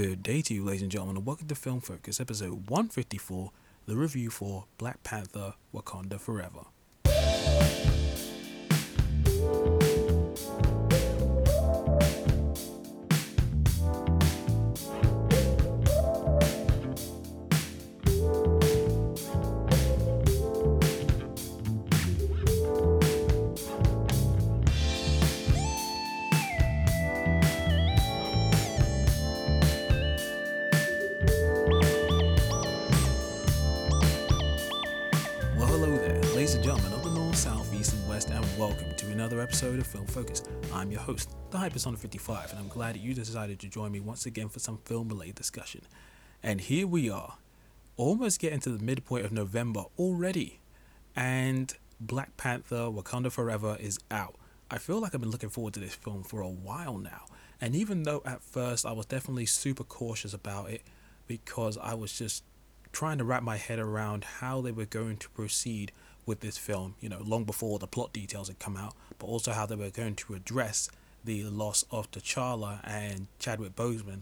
Good day to you, ladies and gentlemen, and welcome to Film Focus, episode 154, the review for Black Panther Wakanda Forever. Host, the Hypersonic 55, and I'm glad that you decided to join me once again for some film related discussion. And here we are, almost getting to the midpoint of November already, and Black Panther Wakanda Forever is out. I feel like I've been looking forward to this film for a while now, and even though at first I was definitely super cautious about it because I was just trying to wrap my head around how they were going to proceed with this film, you know, long before the plot details had come out, but also how they were going to address the loss of T'Challa and Chadwick Boseman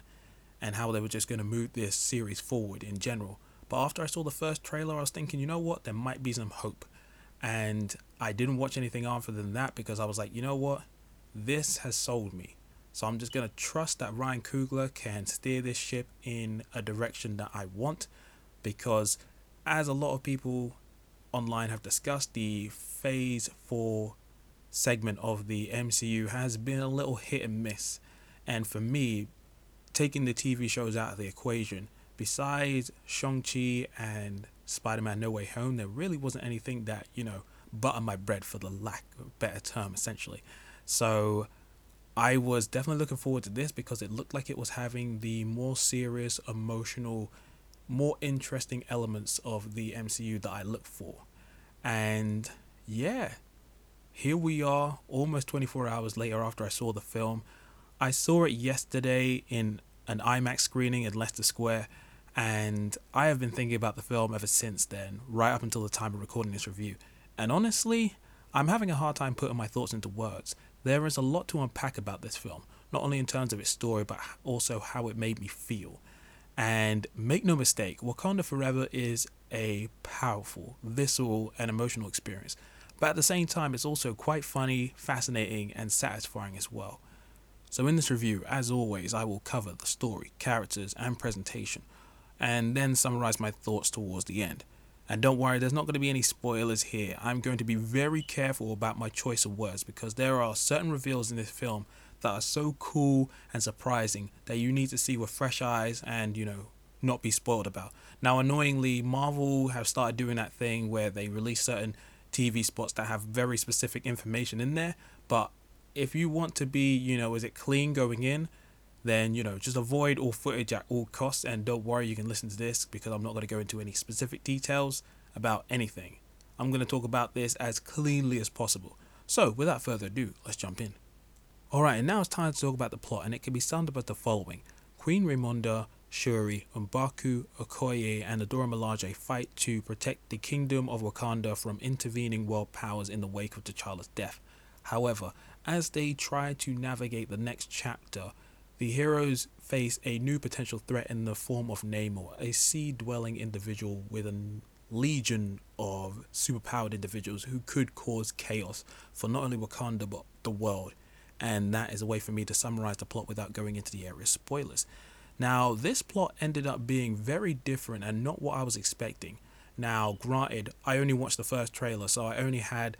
and how they were just going to move this series forward in general. But after I saw the first trailer, I was thinking, you know what, there might be some hope. And I didn't watch anything after than that because I was like, you know what, this has sold me. So I'm just going to trust that Ryan Coogler can steer this ship in a direction that I want because as a lot of people online have discussed the phase 4 segment of the MCU has been a little hit and miss. And for me taking the TV shows out of the equation besides Shang-Chi and Spider-Man No Way Home there really wasn't anything that you know buttered my bread for the lack of better term essentially. So I was definitely looking forward to this because it looked like it was having the more serious emotional more interesting elements of the MCU that I look for. And yeah, here we are, almost 24 hours later after I saw the film. I saw it yesterday in an IMAX screening in Leicester Square, and I have been thinking about the film ever since then, right up until the time of recording this review. And honestly, I'm having a hard time putting my thoughts into words. There is a lot to unpack about this film, not only in terms of its story, but also how it made me feel. And make no mistake, Wakanda Forever is a powerful, visceral, and emotional experience. But at the same time, it's also quite funny, fascinating, and satisfying as well. So, in this review, as always, I will cover the story, characters, and presentation, and then summarize my thoughts towards the end. And don't worry, there's not going to be any spoilers here. I'm going to be very careful about my choice of words because there are certain reveals in this film that are so cool and surprising that you need to see with fresh eyes and, you know, not be spoiled about. Now, annoyingly, Marvel have started doing that thing where they release certain TV spots that have very specific information in there. But if you want to be, you know, is it clean going in, then, you know, just avoid all footage at all costs. And don't worry, you can listen to this because I'm not going to go into any specific details about anything. I'm going to talk about this as cleanly as possible. So, without further ado, let's jump in. Alright, and now it's time to talk about the plot, and it can be summed up as the following Queen Ramonda, Shuri, M'Baku, Okoye, and Adora Milaje fight to protect the kingdom of Wakanda from intervening world powers in the wake of T'Challa's death. However, as they try to navigate the next chapter, the heroes face a new potential threat in the form of Namor, a sea dwelling individual with a legion of superpowered individuals who could cause chaos for not only Wakanda but the world and that is a way for me to summarize the plot without going into the area of spoilers. Now, this plot ended up being very different and not what I was expecting. Now, granted, I only watched the first trailer, so I only had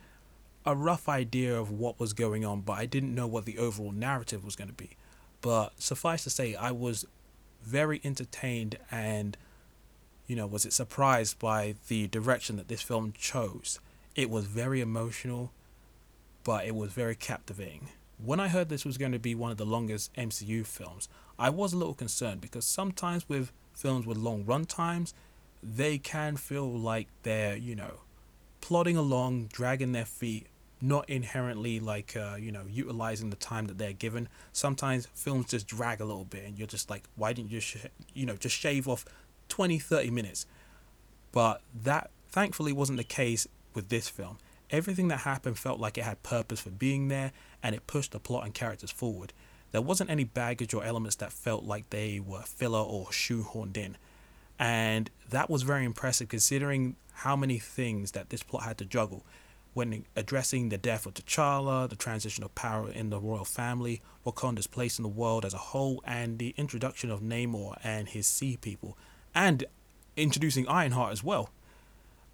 a rough idea of what was going on, but I didn't know what the overall narrative was going to be. But suffice to say, I was very entertained and, you know, was it surprised by the direction that this film chose. It was very emotional, but it was very captivating when I heard this was going to be one of the longest MCU films, I was a little concerned because sometimes with films with long run times, they can feel like they're, you know, plodding along, dragging their feet, not inherently like, uh, you know, utilizing the time that they're given. Sometimes films just drag a little bit and you're just like, why didn't you, sh- you know, just shave off 20, 30 minutes? But that thankfully wasn't the case with this film everything that happened felt like it had purpose for being there and it pushed the plot and characters forward. there wasn't any baggage or elements that felt like they were filler or shoehorned in. And that was very impressive considering how many things that this plot had to juggle when addressing the death of T'Challa, the transition of power in the royal family, Wakanda's place in the world as a whole, and the introduction of Namor and his Sea People, and introducing Ironheart as well.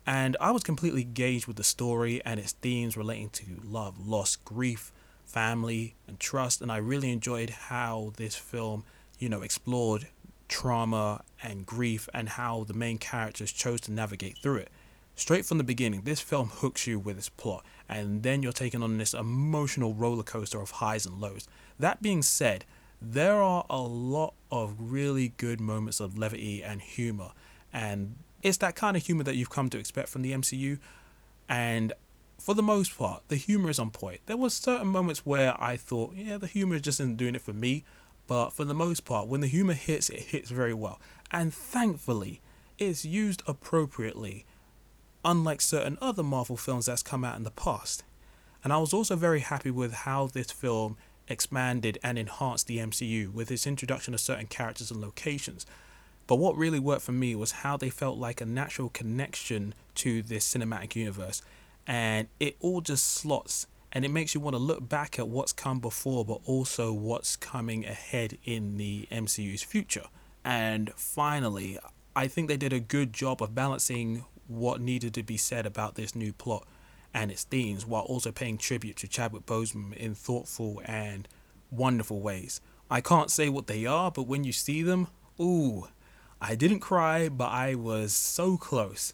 And I was completely engaged with the story and its themes relating to love, loss, grief, family, and trust. And I really enjoyed how this film, you know, explored trauma and grief and how the main characters chose to navigate through it. Straight from the beginning, this film hooks you with its plot, and then you're taken on this emotional roller coaster of highs and lows. That being said, there are a lot of really good moments of levity and humor, and it's that kind of humor that you've come to expect from the MCU. And for the most part, the humor is on point. There was certain moments where I thought, yeah, the humor is just isn't doing it for me, but for the most part, when the humor hits, it hits very well. And thankfully, it's used appropriately unlike certain other Marvel films that's come out in the past. And I was also very happy with how this film expanded and enhanced the MCU with its introduction of certain characters and locations. But what really worked for me was how they felt like a natural connection to this cinematic universe. And it all just slots and it makes you want to look back at what's come before, but also what's coming ahead in the MCU's future. And finally, I think they did a good job of balancing what needed to be said about this new plot and its themes while also paying tribute to Chadwick Boseman in thoughtful and wonderful ways. I can't say what they are, but when you see them, ooh, I didn't cry, but I was so close.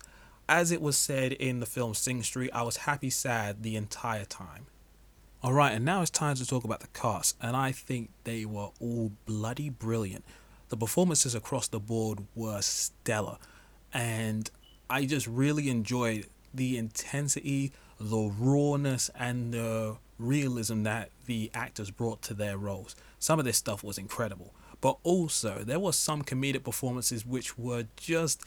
As it was said in the film Sing Street, I was happy sad the entire time. Alright, and now it's time to talk about the cast, and I think they were all bloody brilliant. The performances across the board were stellar, and I just really enjoyed the intensity, the rawness, and the realism that the actors brought to their roles. Some of this stuff was incredible, but also there were some comedic performances which were just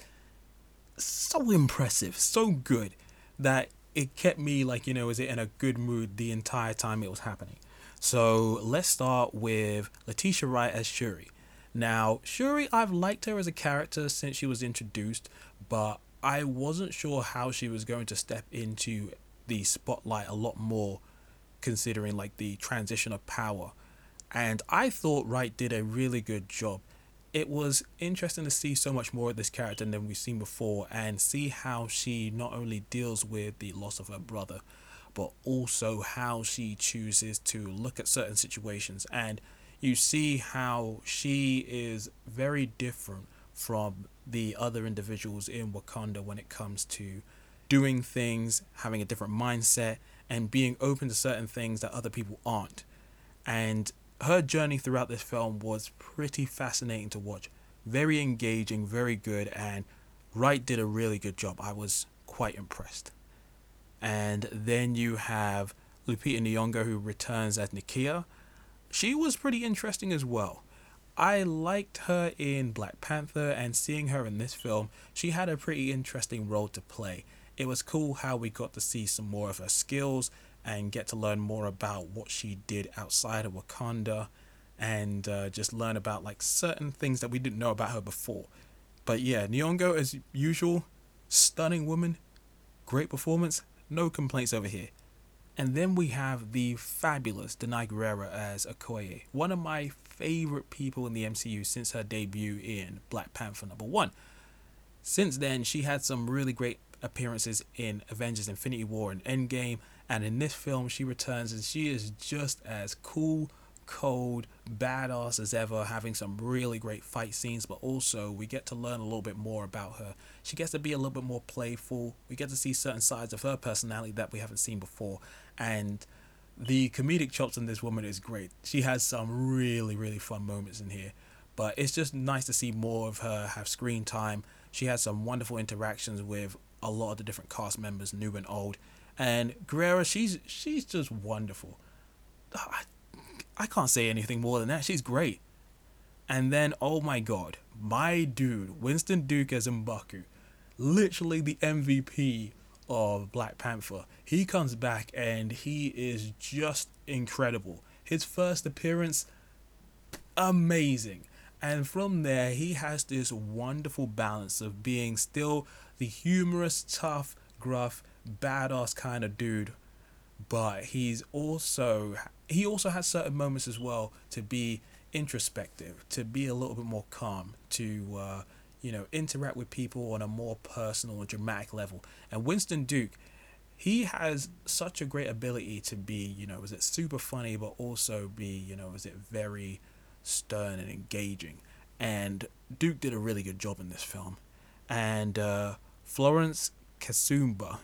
so impressive, so good that it kept me like you know, is it in a good mood the entire time it was happening. So let's start with Letitia Wright as Shuri. Now, Shuri, I've liked her as a character since she was introduced, but I wasn't sure how she was going to step into the spotlight a lot more, considering like the transition of power. And I thought Wright did a really good job. It was interesting to see so much more of this character than we've seen before and see how she not only deals with the loss of her brother, but also how she chooses to look at certain situations. And you see how she is very different from the other individuals in Wakanda when it comes to doing things, having a different mindset, and being open to certain things that other people aren't. And her journey throughout this film was pretty fascinating to watch. Very engaging, very good, and Wright did a really good job. I was quite impressed. And then you have Lupita Nyong'o who returns as Nakia. She was pretty interesting as well. I liked her in Black Panther, and seeing her in this film, she had a pretty interesting role to play. It was cool how we got to see some more of her skills and get to learn more about what she did outside of Wakanda and uh, just learn about like certain things that we didn't know about her before. But yeah, Nyong'o as usual, stunning woman, great performance, no complaints over here. And then we have the fabulous Danai Gurira as Okoye, one of my favorite people in the MCU since her debut in Black Panther number one. Since then, she had some really great appearances in Avengers Infinity War and Endgame, and in this film, she returns and she is just as cool, cold, badass as ever, having some really great fight scenes, but also we get to learn a little bit more about her. She gets to be a little bit more playful. We get to see certain sides of her personality that we haven't seen before, and the comedic chops in this woman is great. She has some really, really fun moments in here. But it's just nice to see more of her have screen time. She has some wonderful interactions with a lot of the different cast members, new and old. And Gurira, she's she's just wonderful. I, I can't say anything more than that. She's great. And then, oh my god, my dude, Winston Duke as M'Baku, literally the MVP of Black Panther. He comes back and he is just incredible. His first appearance, amazing. And from there, he has this wonderful balance of being still the humorous, tough, gruff, badass kind of dude, but he's also he also has certain moments as well to be introspective, to be a little bit more calm, to uh, you know interact with people on a more personal and dramatic level. And Winston Duke, he has such a great ability to be you know is it super funny, but also be you know is it very stern and engaging. And Duke did a really good job in this film. And uh, Florence Kasumba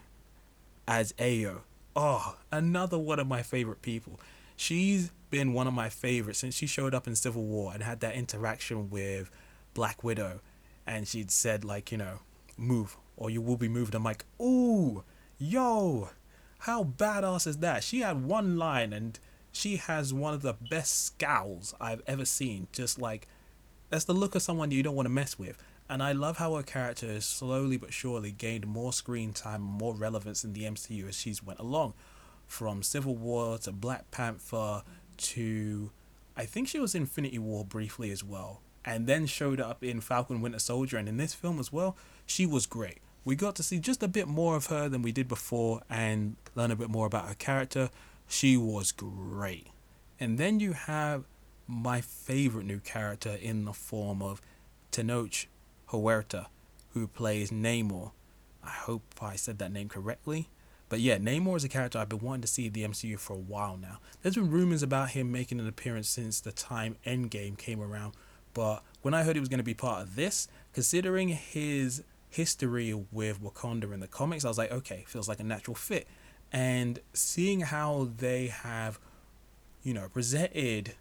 as Ayo. Oh, another one of my favorite people. She's been one of my favorites since she showed up in Civil War and had that interaction with Black Widow. And she'd said, like, you know, move or you will be moved. I'm like, ooh, yo, how badass is that? She had one line and she has one of the best scowls I've ever seen. Just like that's the look of someone you don't want to mess with. And I love how her character has slowly but surely gained more screen time and more relevance in the MCU as she's went along. From Civil War to Black Panther to I think she was Infinity War briefly as well. And then showed up in Falcon Winter Soldier and in this film as well. She was great. We got to see just a bit more of her than we did before and learn a bit more about her character. She was great. And then you have my favorite new character in the form of Tenoch Huerta, who plays Namor. I hope I said that name correctly. But yeah, Namor is a character I've been wanting to see in the MCU for a while now. There's been rumors about him making an appearance since the time Endgame came around, but when I heard he was going to be part of this, considering his history with Wakanda in the comics, I was like, okay, feels like a natural fit and seeing how they have, you know, presented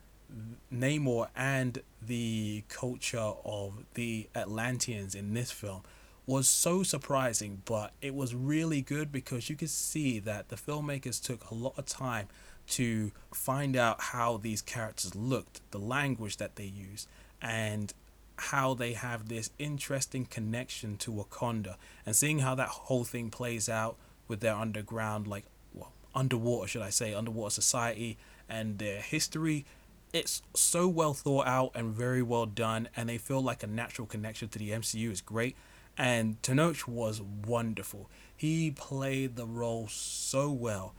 Namor and the culture of the Atlanteans in this film was so surprising, but it was really good because you could see that the filmmakers took a lot of time to find out how these characters looked, the language that they used, and how they have this interesting connection to Wakanda, and seeing how that whole thing plays out with their underground, like, well, underwater, should I say, underwater society and their history. It's so well thought out and very well done, and they feel like a natural connection to the MCU is great. And Tenoch was wonderful. He played the role so well.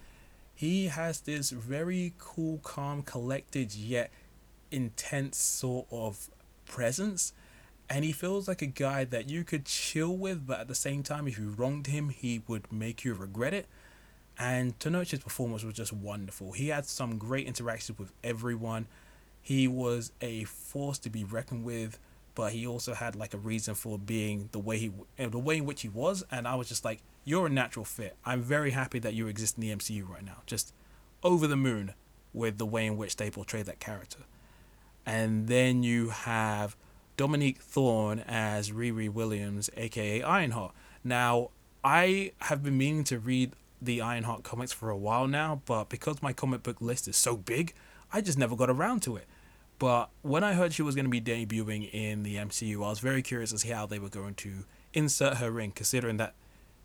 He has this very cool, calm, collected, yet intense sort of presence and he feels like a guy that you could chill with, but at the same time, if you wronged him, he would make you regret it. And Tenoch's performance was just wonderful. He had some great interactions with everyone. He was a force to be reckoned with, but he also had like a reason for being the way he, eh, the way in which he was. And I was just like, you're a natural fit. I'm very happy that you exist in the MCU right now. Just over the moon with the way in which they portray that character. And then you have Dominique Thorne as Riri Williams, aka Ironheart. Now, I have been meaning to read the Ironheart comics for a while now, but because my comic book list is so big, I just never got around to it. But when I heard she was going to be debuting in the MCU, I was very curious as to how they were going to insert her in, considering that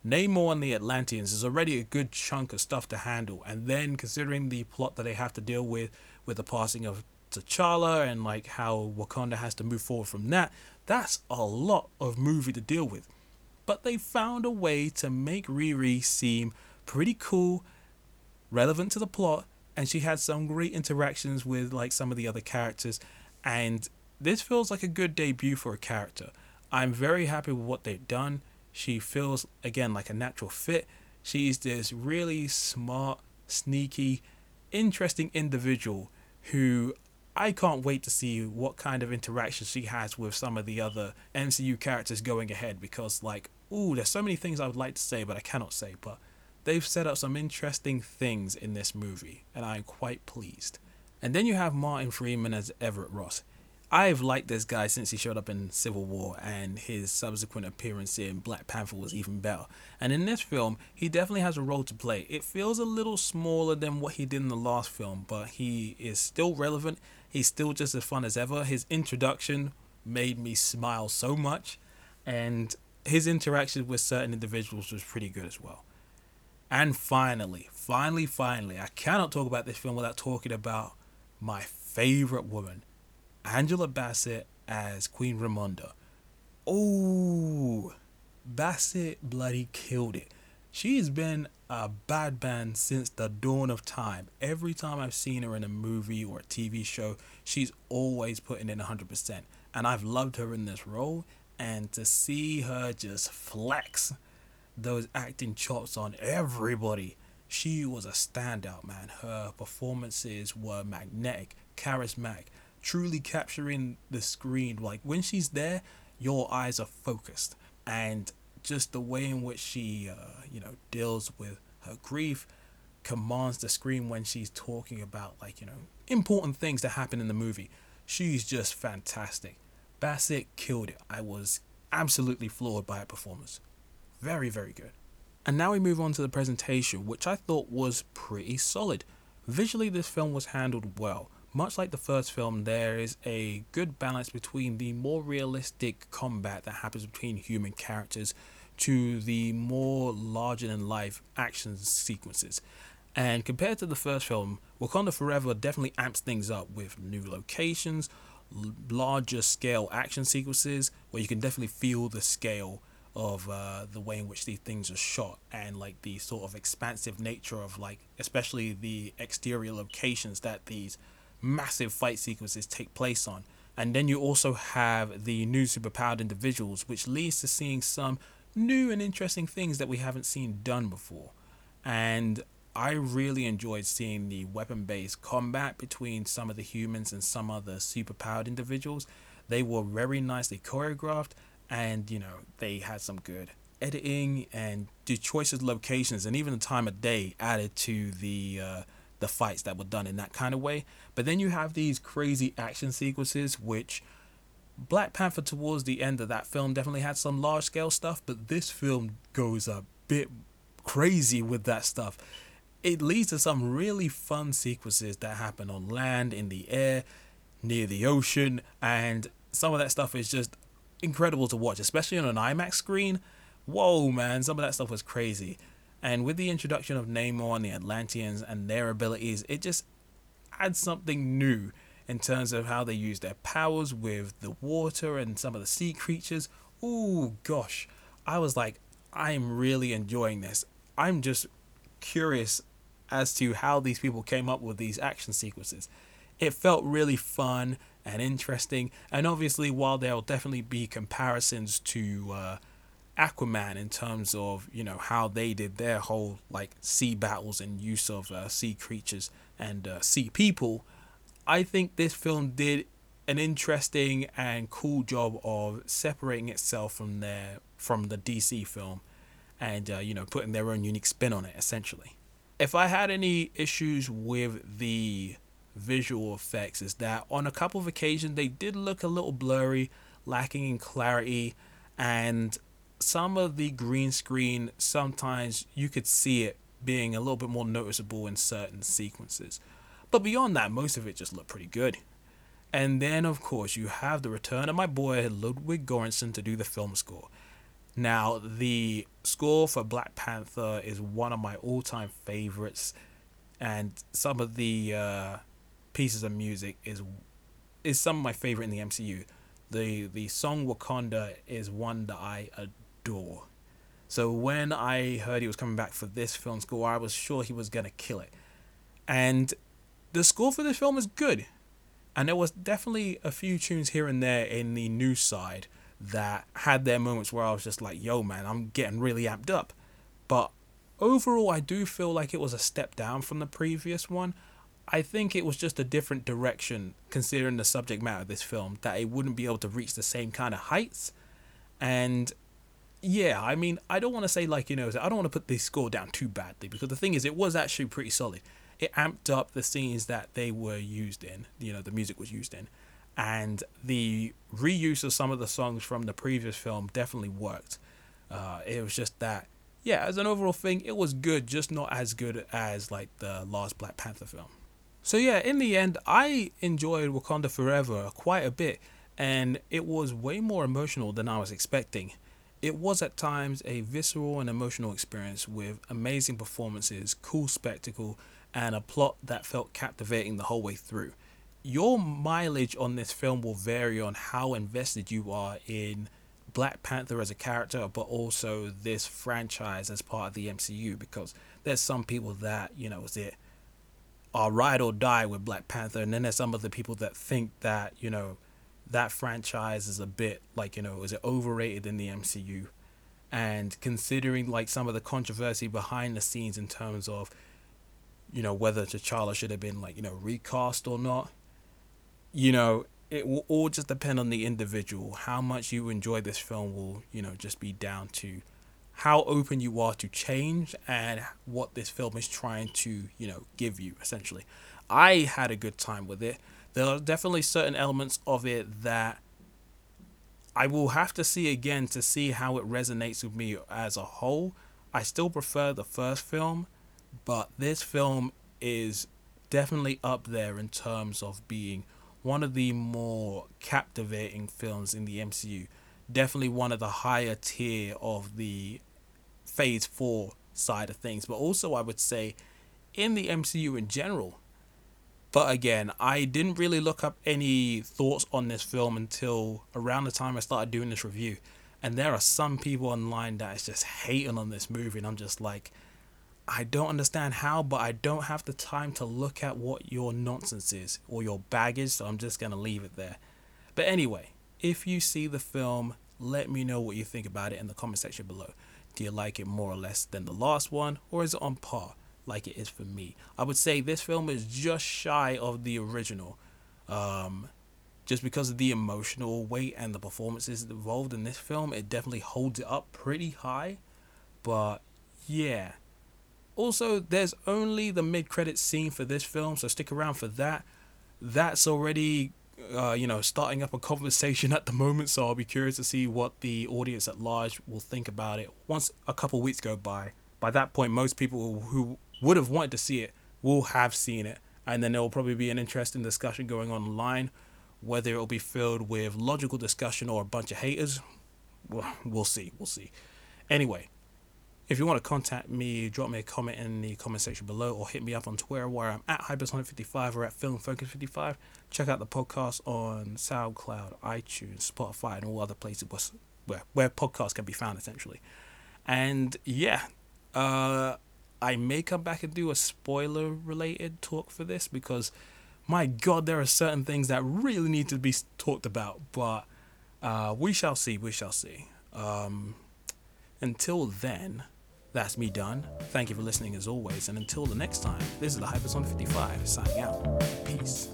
Namor and the Atlanteans is already a good chunk of stuff to handle, and then considering the plot that they have to deal with with the passing of T'Challa and like how Wakanda has to move forward from that. That's a lot of movie to deal with. But they found a way to make Riri seem pretty cool, relevant to the plot, and she had some great interactions with like some of the other characters. And this feels like a good debut for a character. I'm very happy with what they've done. She feels again like a natural fit. She's this really smart, sneaky, interesting individual who I can't wait to see what kind of interaction she has with some of the other MCU characters going ahead because, like, ooh, there's so many things I would like to say, but I cannot say. But they've set up some interesting things in this movie, and I'm quite pleased. And then you have Martin Freeman as Everett Ross. I've liked this guy since he showed up in Civil War, and his subsequent appearance in Black Panther was even better. And in this film, he definitely has a role to play. It feels a little smaller than what he did in the last film, but he is still relevant. He's still just as fun as ever. His introduction made me smile so much, and his interaction with certain individuals was pretty good as well. And finally, finally, finally, I cannot talk about this film without talking about my favorite woman, Angela Bassett as Queen Ramonda. Oh, Bassett bloody killed it. She's been a bad man since the dawn of time. Every time I've seen her in a movie or a TV show, she's always putting in 100%. And I've loved her in this role. And to see her just flex those acting chops on everybody, she was a standout, man. Her performances were magnetic, charismatic, truly capturing the screen. Like when she's there, your eyes are focused. And just the way in which she, uh, you know, deals with her grief, commands the screen when she's talking about like you know important things that happen in the movie. She's just fantastic. Bassett killed it. I was absolutely floored by her performance. Very, very good. And now we move on to the presentation, which I thought was pretty solid. Visually, this film was handled well. Much like the first film, there is a good balance between the more realistic combat that happens between human characters to the more larger than life action sequences. And compared to the first film, Wakanda Forever definitely amps things up with new locations, larger scale action sequences where you can definitely feel the scale of uh, the way in which these things are shot and like the sort of expansive nature of like especially the exterior locations that these massive fight sequences take place on. And then you also have the new superpowered individuals, which leads to seeing some new and interesting things that we haven't seen done before. And I really enjoyed seeing the weapon based combat between some of the humans and some other superpowered individuals. They were very nicely choreographed and, you know, they had some good editing and the choices locations and even the time of day added to the uh, the fights that were done in that kind of way. But then you have these crazy action sequences, which Black Panther towards the end of that film definitely had some large scale stuff, but this film goes a bit crazy with that stuff. It leads to some really fun sequences that happen on land, in the air, near the ocean, and some of that stuff is just incredible to watch, especially on an IMAX screen. Whoa, man, some of that stuff was crazy. And with the introduction of Namor and the Atlanteans and their abilities, it just adds something new in terms of how they use their powers with the water and some of the sea creatures. Ooh, gosh. I was like, I'm really enjoying this. I'm just curious as to how these people came up with these action sequences. It felt really fun and interesting, and obviously, while there'll definitely be comparisons to uh, Aquaman in terms of you know how they did their whole like sea battles and use of uh, sea creatures and uh, sea people. I think this film did an interesting and cool job of separating itself from their from the DC film, and uh, you know putting their own unique spin on it essentially. If I had any issues with the visual effects, is that on a couple of occasions they did look a little blurry, lacking in clarity, and some of the green screen sometimes you could see it being a little bit more noticeable in certain sequences. But beyond that, most of it just looked pretty good. And then, of course, you have the return of my boy Ludwig Göransson to do the film score. Now, the score for Black Panther is one of my all-time favorites, and some of the uh, pieces of music is is some of my favorite in the MCU. The the song Wakanda is one that I adore. So when I heard he was coming back for this film score, I was sure he was gonna kill it. And the score for this film is good. And there was definitely a few tunes here and there in the new side that had their moments where I was just like, yo man, I'm getting really amped up. But overall I do feel like it was a step down from the previous one. I think it was just a different direction considering the subject matter of this film, that it wouldn't be able to reach the same kind of heights. And yeah, I mean, I don't want to say like you know, I don't want to put the score down too badly because the thing is, it was actually pretty solid. It amped up the scenes that they were used in, you know, the music was used in, and the reuse of some of the songs from the previous film definitely worked. Uh, it was just that, yeah, as an overall thing, it was good, just not as good as like the last Black Panther film. So yeah, in the end, I enjoyed Wakanda Forever quite a bit, and it was way more emotional than I was expecting. It was at times a visceral and emotional experience with amazing performances, cool spectacle, and a plot that felt captivating the whole way through. your mileage on this film will vary on how invested you are in Black Panther as a character, but also this franchise as part of the MCU. Because there's some people that you know, is it are ride or die with Black Panther, and then there's some other people that think that you know that franchise is a bit like you know is it overrated in the MCU, and considering like some of the controversy behind the scenes in terms of you know whether T'Challa should have been like you know recast or not, you know it will all just depend on the individual. How much you enjoy this film will, you know, just be down to how open you are to change and what this film is trying to, you know, give you essentially. I had a good time with it. There are definitely certain elements of it that I will have to see again to see how it resonates with me as a whole. I still prefer the first film, but this film is definitely up there in terms of being one of the more captivating films in the MCU. Definitely one of the higher tier of the Phase 4 side of things, but also I would say in the MCU in general. But again, I didn't really look up any thoughts on this film until around the time I started doing this review. And there are some people online that is just hating on this movie, and I'm just like, I don't understand how, but I don't have the time to look at what your nonsense is or your baggage, so I'm just to leave it there. But anyway, if you see the film, let me know what you think about it in the comment section below. Do you like it more or less than the last one, or is it on par like it is for me? I would say this film is just shy of the original. Um, just because of the emotional weight and the performances involved in this film, it definitely holds it up pretty high. But yeah, also, there's only the mid credit scene for this film, so stick around for that. That's already, uh, you know, starting up a conversation at the moment, so I'll be curious to see what the audience at large will think about it once a couple weeks go by. By that point, most people who would have wanted to see it will have seen it, and then there will probably be an interesting discussion going on online. Whether it will be filled with logical discussion or a bunch of haters, well, we'll see. We'll see. Anyway, if you want to contact me, drop me a comment in the comment section below or hit me up on Twitter where I'm at Hypersonic55 or at FilmFocus55. Check out the podcast on SoundCloud, iTunes, Spotify, and all other places where, where podcasts can be found essentially. And yeah, uh, I may come back and do a spoiler related talk for this because my god, there are certain things that really need to be talked about, but uh, we shall see, we shall see. Um, until then, that's me done. Thank you for listening as always, and until the next time, this is the Hypersonic 55 signing out. Peace.